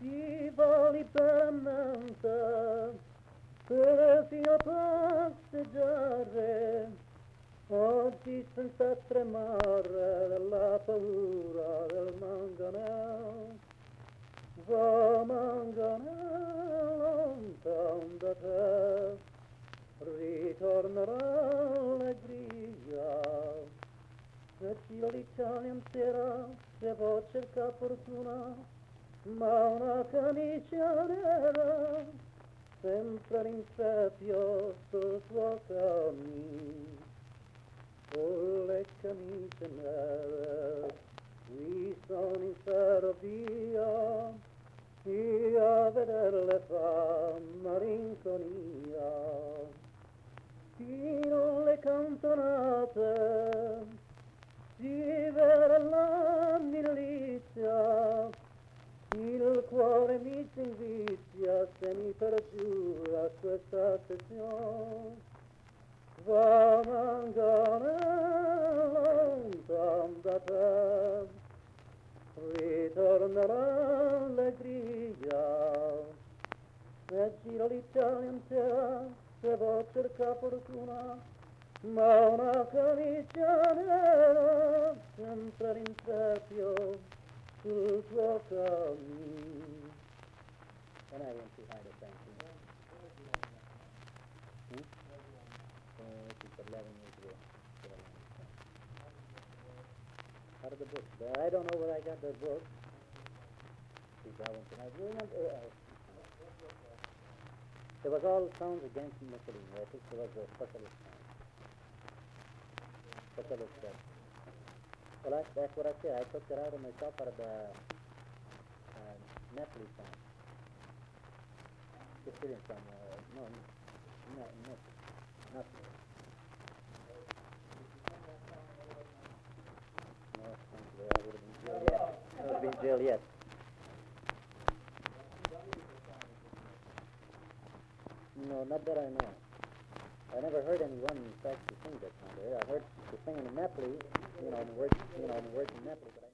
Si va liberamente, per a passeggiare, oggi senza tremare della paura del manganello. Va manganello lontano da te, ritornerà allegria. Se ci l'Italia intera, se può cercare fortuna, ma una camicia nera, sempre l'insepio sul suo cammino. Con le camicie nere, qui sono in Serbia, e a vederle fa malinconia. Fino alle cantonate perdió a questa sezione va mañana andata, ritornerà allegria, e gira l'Italia intera, se va a cercare fortuna, ma una camicia nera Hmm? Uh, 11 years ago. Out of the book. But I don't know where I got the book. Oh, oh. There it was all sounds against Mussolini. I think it was a socialist sound. Socialist sound. Well, I, that's what I said. I took it out of my out for the uh, Nepali sound. No, no, no, not. No. I would have been jailed yet. I would have been yet. No, not that I know. I never heard anyone, in fact, to sing that sound. I heard the singing in Nepali, you know, the words, you know, the words in Nepali, but I